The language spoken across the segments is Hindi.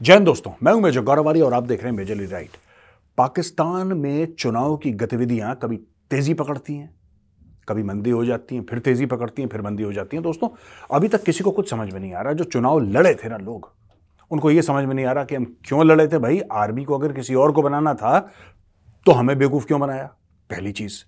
जैन दोस्तों, मैं हूँ मेजर गौरवारी और आप देख रहे हैं मेजरली राइट। पाकिस्तान में चुनाव की गतिविधियाँ कभी तेज़ी पकड़ती हैं, कभी मंदी हो जाती हैं, फिर तेज़ी पकड़ती हैं, फिर मंदी हो जाती हैं। दोस्तों, अभी तक किसी को कुछ समझ में नहीं आ रहा, जो चुनाव लड़े थे ना लोग, उनको ये समझ में नहीं आ रहा कि हम क्यों लड़े थे भाई, आर्मी को अगर किसी और को बनाना था तो हमें बेवकूफ़ क्यों बनाया? पहली चीज़।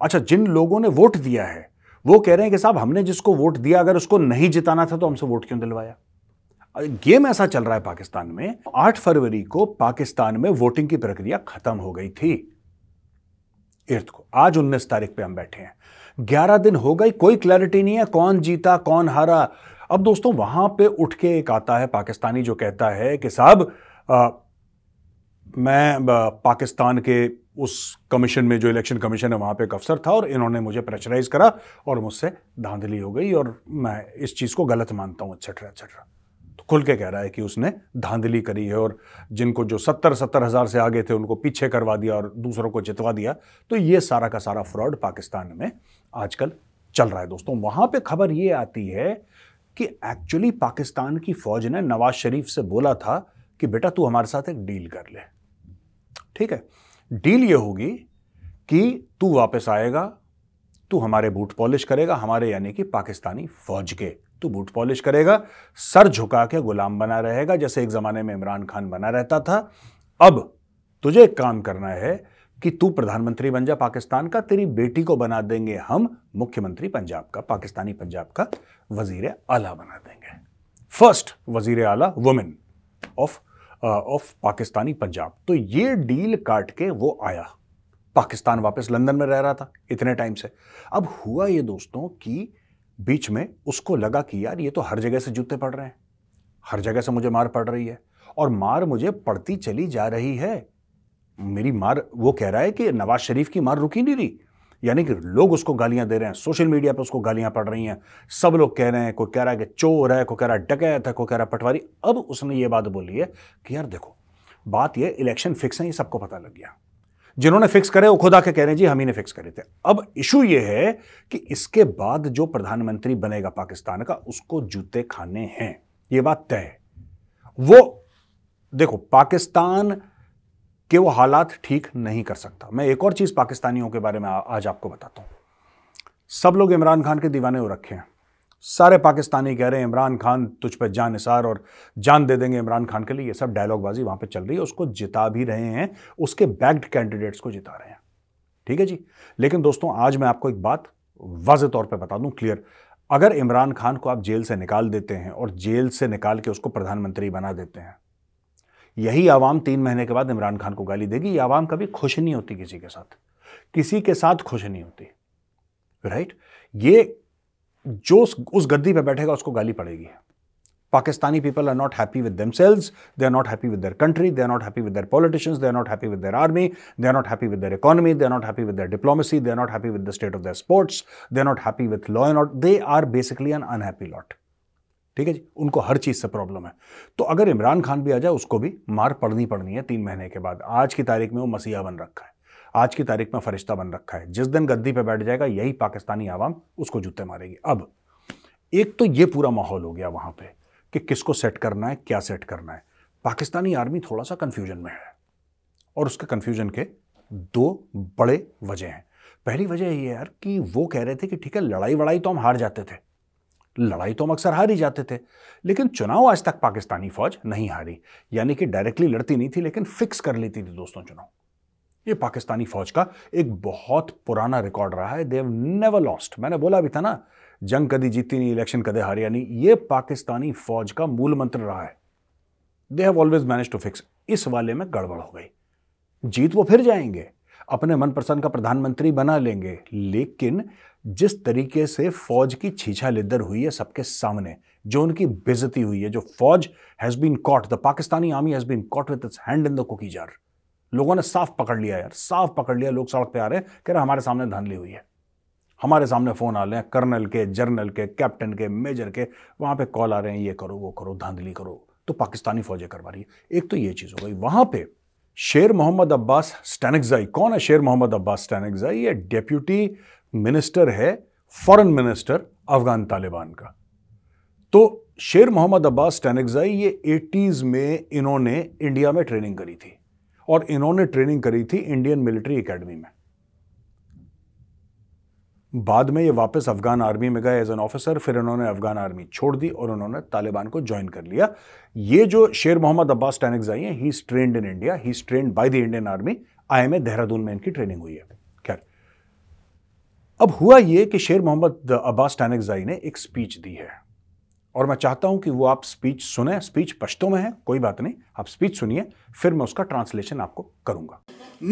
अच्छा जिन लोगों ने वोट दिया है, वो कह रहे हैं कि साहब, हमने जिसको वोट दिया, अगर उसको नहीं जिताना था तो हमसे वोट क्यों दिलवाया? गेम ऐसा चल रहा है पाकिस्तान में 8 फरवरी को पाकिस्तान में वोटिंग की प्रक्रिया खत्म हो गई थी। एर्थ को आज 19 तारीख पे हम बैठे हैं। 11 दिन हो गई कोई क्लैरिटी नहीं है, कौन जीता, कौन हारा। अब दोस्तों, वहाँ पे उठ के एक आता है पाकिस्तानी जो कहता है कि साहब मैं पाकिस्तान के उस कमीशन में, जो इलेक्शन कमीशन है, वहाँ पे एक अफसर था और इन्होंने मुझे प्रेशराइज करा और मुझसे धांधली हो गई और मैं इस चीज़ को गलत मानता हूँ एक्सेट्रा एक्सेट्रा खुल के कह रहा है कि उसने धांधली करी है और जिनको जो सत्तर सत्तर हज़ार से आगे थे, उनको पीछे करवा दिया और दूसरों को जितवा दिया। तो ये सारा का सारा फ्रॉड पाकिस्तान में आजकल चल रहा है दोस्तों। वहाँ पर खबर ये आती है कि एक्चुअली पाकिस्तान की फौज ने नवाज़ शरीफ से बोला था कि, बेटा, तू हमारे साथ एक डील कर ले। ठीक है? डील ये होगी कि तू वापस आएगा, तू हमारे बूट पॉलिश करेगा, हमारे यानी कि पाकिस्तानी फौज के। तू बूट पॉलिश करेगा, सर झुका के गुलाम बना रहेगा, जैसे एक जमाने में इमरान खान बना रहता था। अब तुझे एक काम करना है कि तू प्रधानमंत्री बन जा पाकिस्तान का, तेरी बेटी को बना देंगे हम मुख्यमंत्री पंजाब का, पाकिस्तानी पंजाब का वज़ीर आला बना देंगे। फ़र्स्ट वज़ीर आला women of of Pakistani Punjab. तो ये डील काट के वो आया। पाकिस्तान वापस लंदन में रह रहा था इतने टाइम से। अब हुआ ये दोस्तों कि बीच में उसको लगा कि यार, ये तो हर जगह से जूते पड़ रहे हैं। हर जगह से मुझे मार पड़ रही है और मार मुझे पड़ती चली जा रही है। मेरी मार, वो कह रहा है कि नवाज़ शरीफ की मार रुकी नहीं रही। यानी कि लोग उसको गालियाँ दे रहे हैं, सोशल मीडिया पर उसको गालियाँ पड़ रही हैं। सब लोग कह रहे हैं, कोई कह रहा है कि चोर है, कोई कह रहा है डकैत है, कोई कह रहा है पटवारी। अब उसने ये बात बोली है कि यार देखो, बात ये इलेक्शन फिक्स है, ये सबको पता लग गया। जिन्होंने फिक्स करे, वो खुद आके कह रहे हैं, जी, हम ही ने फिक्स करे थे। अब इशू ये है कि इसके बाद जो प्रधानमंत्री बनेगा पाकिस्तान का, उसको जूते खाने हैं। ये बात तय वो, देखो, पाकिस्तान के वो हालात ठीक नहीं कर सकता। मैं एक और चीज़ पाकिस्तानियों के बारे में आज आपको बताता हूँ। सब लोग इमरान खान के दीवाने हो रखे हैं। सारे पाकिस्तानी कह रहे हैं, इमरान खान तुझ पर जान निसार और जान दे देंगे इमरान खान के लिए। ये सब डायलॉगबाजी वहाँ पे चल रही है। उसको जिता भी रहे हैं, उसके बैक्ड कैंडिडेट्स को जिता रहे हैं। ठीक है जी? लेकिन दोस्तों, आज मैं आपको एक बात वाज तौर पर बता दूँ क्लियर अगर इमरान खान को आप जेल से निकाल देते हैं और जेल से निकाल के उसको प्रधानमंत्री बना देते हैं, यही आवाम तीन महीने के बाद इमरान खान को गाली देगी। ये आवाम कभी खुश नहीं होती किसी के साथ। किसी के साथ खुश नहीं होती। राइट ये जो उस गद्दी पे बैठेगा, उसको गाली पड़ेगी। Pakistani people are not happy with themselves they are not happy with their country they are not happy with their politicians they are not happy with their army they are not happy with their economy they are not happy with their diplomacy they are not happy with the state of their sports they are not happy with law and order they are basically an unhappy lot ठीक है जी? उनको हर चीज़ से प्रॉब्लम है। तो अगर इमरान खान भी आ जाए, उसको भी मार पड़नी पड़नी है तीन महीने के बाद। आज की तारीख में वो मसीहा बन रखा है। आज की तारीख में फरिश्ता बन रखा है। जिस दिन गद्दी पर बैठ जाएगा, यही पाकिस्तानी आवाम उसको जूते मारेगी। अब, एक तो ये पूरा माहौल हो गया वहाँ पर कि किसको सेट करना है, क्या सेट करना है। पाकिस्तानी आर्मी थोड़ा सा कंफ्यूजन में है और उसके कंफ्यूजन के दो बड़े वजह हैं। पहली वजह ये यार कि वो कह रहे थे कि ठीक है लड़ाई वड़ाई तो हम हार जाते थे। लड़ाई तो हम अक्सर हार ही जाते थे, लेकिन चुनाव आज तक पाकिस्तानी फौज नहीं हारी। यानी कि डायरेक्टली लड़ती नहीं थी, लेकिन फिक्स कर लेती थी दोस्तों चुनाव। ये पाकिस्तानी फौज का एक बहुत पुराना रिकॉर्ड रहा है। देव नेवर लॉस्ट मैंने बोला भी था ना, जंग कदी जीती नहीं, इलेक्शन कदे हारिया नहीं, ये पाकिस्तानी फौज का मूल मंत्र रहा है। They have always manage to fix इस वाले में गड़बड़ हो गई। जीत वो फिर जाएँगे। अपने मनपसंद का प्रधानमंत्री बना लेंगे। लेकिन जिस तरीके से फौज की छीछा लिदर हुई है सबके सामने, जो उनकी बेजती हुई है, जो फौज has been caught the Pakistani army has been caught with its hand in the cookie jar लोगों ने साफ़ पकड़ लिया यार, साफ़ पकड़ लिया, लोग सड़क पे आ रहे हैं, कह रहे हमारे सामने धांधली हुई है। हमारे सामने फ़ोन आ रहे हैं, कर्नल के जर्नल के, कैप्टन के, मेजर के, वहाँ पे कॉल आ रहे हैं, ये करो, वो करो, धांधली करो तो पाकिस्तानी फौजें करवा रही है। एक तो ये चीज़ हो गई, वहाँ पे शेर मोहम्मद अब्बास स्टैनिकजाई, कौन है शेर मोहम्मद अब्बास स्टैनिकजाई? ये डेप्यूटी मिनिस्टर है, फॉरेन मिनिस्टर अफगान तालिबान का। तो शेर मोहम्मद अब्बास टैनिकजाई ये एटीज़ में इन्होंने इंडिया में ट्रेनिंग करी थी। और इन्होंने ट्रेनिंग करी थी इंडियन मिलिट्री एकेडमी में। बाद में ये वापस अफगान आर्मी में गए एज एन ऑफिसर फिर इन्होंने अफगान आर्मी छोड़ दी और उन्होंने तालिबान को ज्वाइन कर लिया। ये जो शेर मोहम्मद अब्बास टैनिकजाई हैं he trained in India he trained by the Indian army IMA Dehradun में इनकी ट्रेनिंग हुई है। खैर, अब हुआ ये कि शेर मोहम्मद अब्बास टैनिकजाई ने एक स्पीच दी है। और मैं चाहता हूं कि वो आप स्पीच सुने स्पीच पश्तो में है कोई बात नहीं आप स्पीच सुनिए फिर मैं उसका ट्रांसलेशन आपको करूंगा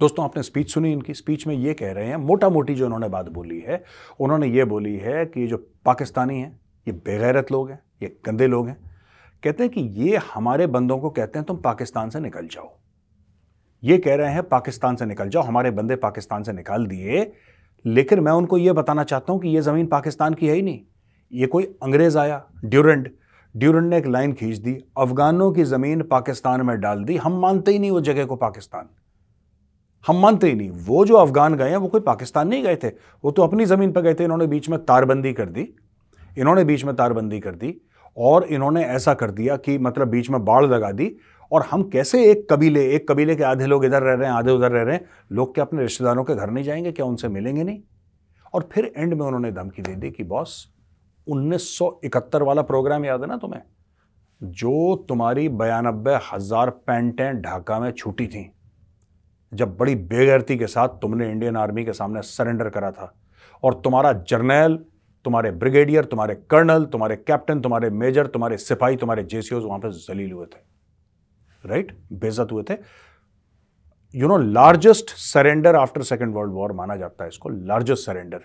दोस्तों आपने स्पीच सुनी इनकी स्पीच में ये कह रहे हैं मोटा मोटी जो उन्होंने बात बोली है उन्होंने ये बोली है कि जो पाकिस्तानी हैं ये बेगैरत लोग हैं ये गंदे लोग हैं कहते हैं कि ये हमारे बंदों को कहते हैं तुम पाकिस्तान से निकल जाओ ये कह रहे हैं, पाकिस्तान से निकल जाओ, हमारे बंदे पाकिस्तान से निकाल दिए। लेकिन मैं उनको ये बताना चाहता हूँ कि ये ज़मीन पाकिस्तान की है ही नहीं। ये कोई अंग्रेज़ आया ड्यूरेंड ड्यूरेंड ने एक लाइन खींच दी, अफगानों की ज़मीन पाकिस्तान में डाल दी। हम मानते ही नहीं वो जगह को पाकिस्तान। हम मानते ही नहीं, वो जो अफगान गए हैं, वो कोई पाकिस्तान नहीं गए थे। वो तो अपनी ज़मीन पर गए थे, इन्होंने बीच में तारबंदी कर दी। इन्होंने बीच में तारबंदी कर दी और इन्होंने ऐसा कर दिया कि मतलब बीच में बाढ़ लगा दी। और हम कैसे एक कबीले एक कबीले के आधे लोग इधर रह रहे हैं, आधे उधर रह रहे हैं, लोग क्या अपने रिश्तेदारों के घर नहीं जाएँगे? क्या उनसे मिलेंगे नहीं? और फिर एंड में उन्होंने धमकी दे दी कि, बॉस 1971 वाला प्रोग्राम याद है ना तुम्हें? जो तुम्हारी बयानबे हज़ार पेंटें ढाका में छूटी थी, जब बड़ी बेगैरती के साथ तुमने इंडियन आर्मी के सामने सरेंडर करा था, और तुम्हारा जर्नैल, तुम्हारे ब्रिगेडियर, तुम्हारे कर्नल, तुम्हारे कैप्टन, तुम्हारे मेजर, तुम्हारे सिपाही, तुम्हारे जेसीओ वहाँ पर जलील हुए थे। राइट बेजत हुए थे। You know largest surrender after second world war माना जाता है इसको largest surrender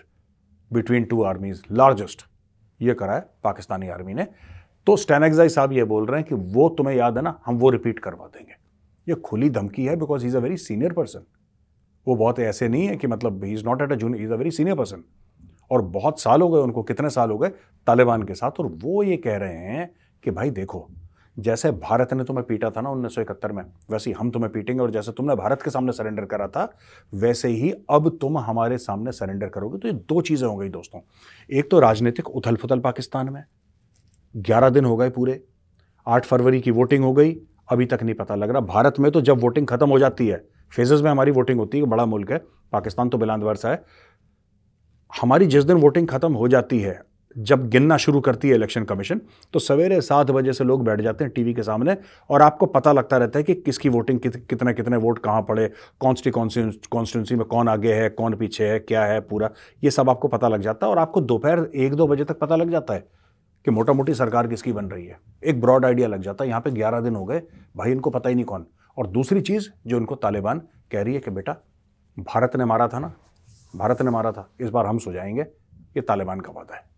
between two armies largest ये करा है पाकिस्तानी आर्मी ने। तो स्टैनएक्साई साहब ये बोल रहे हैं कि वो तुम्हें याद है ना, हम वो रिपीट करवा देंगे। ये खुली धमकी है because is a very senior person वो बहुत ऐसे नहीं है कि मतलब he is not at a junior is a very senior person और बहुत साल हो गए उनको, कितने साल हो गए, तालिबान के साथ। और वो ये कह रहे हैं कि भाई देखो जैसे भारत ने तुम्हें पीटा था ना उन्नीस सौ इकहत्तर में, वैसे ही हम तुम्हें पीटेंगे और जैसे तुमने भारत के सामने सरेंडर करा था, वैसे ही अब तुम हमारे सामने सरेंडर करोगे। तो ये दो चीज़ें हो गई दोस्तों। एक तो राजनीतिक उथल फुथल पाकिस्तान में। ग्यारह दिन हो गए पूरे। आठ फरवरी की वोटिंग हो गई। अभी तक नहीं पता लग रहा। भारत में तो जब वोटिंग खत्म हो जाती है फेजेस में हमारी वोटिंग होती है, बड़ा मुल्क है। पाकिस्तान तो बिलांदवर सा है। हमारी जिस दिन वोटिंग खत्म हो जाती है जब गिनना शुरू करती है इलेक्शन कमीशन तो सवेरे सात बजे से लोग बैठ जाते हैं टीवी के सामने और आपको पता लगता रहता है कि किसकी वोटिंग कित, कितने कितने वोट कहाँ पड़े कौन सी कॉन्स्टिट्यूंसी में कौन आगे है कौन पीछे है क्या है पूरा ये सब आपको पता लग जाता है और आपको दोपहर एक दो बजे तक पता लग जाता है कि मोटा मोटी सरकार किसकी बन रही है। एक ब्रॉड आइडिया लग जाता है यहाँ पर ग्यारह दिन हो गए भाई इनको पता ही नहीं कौन। और दूसरी चीज़ जो इनको तालिबान कह रही है कि बेटा भारत ने मारा था ना भारत ने मारा था इस बार हम सो जाएँगे ये तालिबान का वादा है।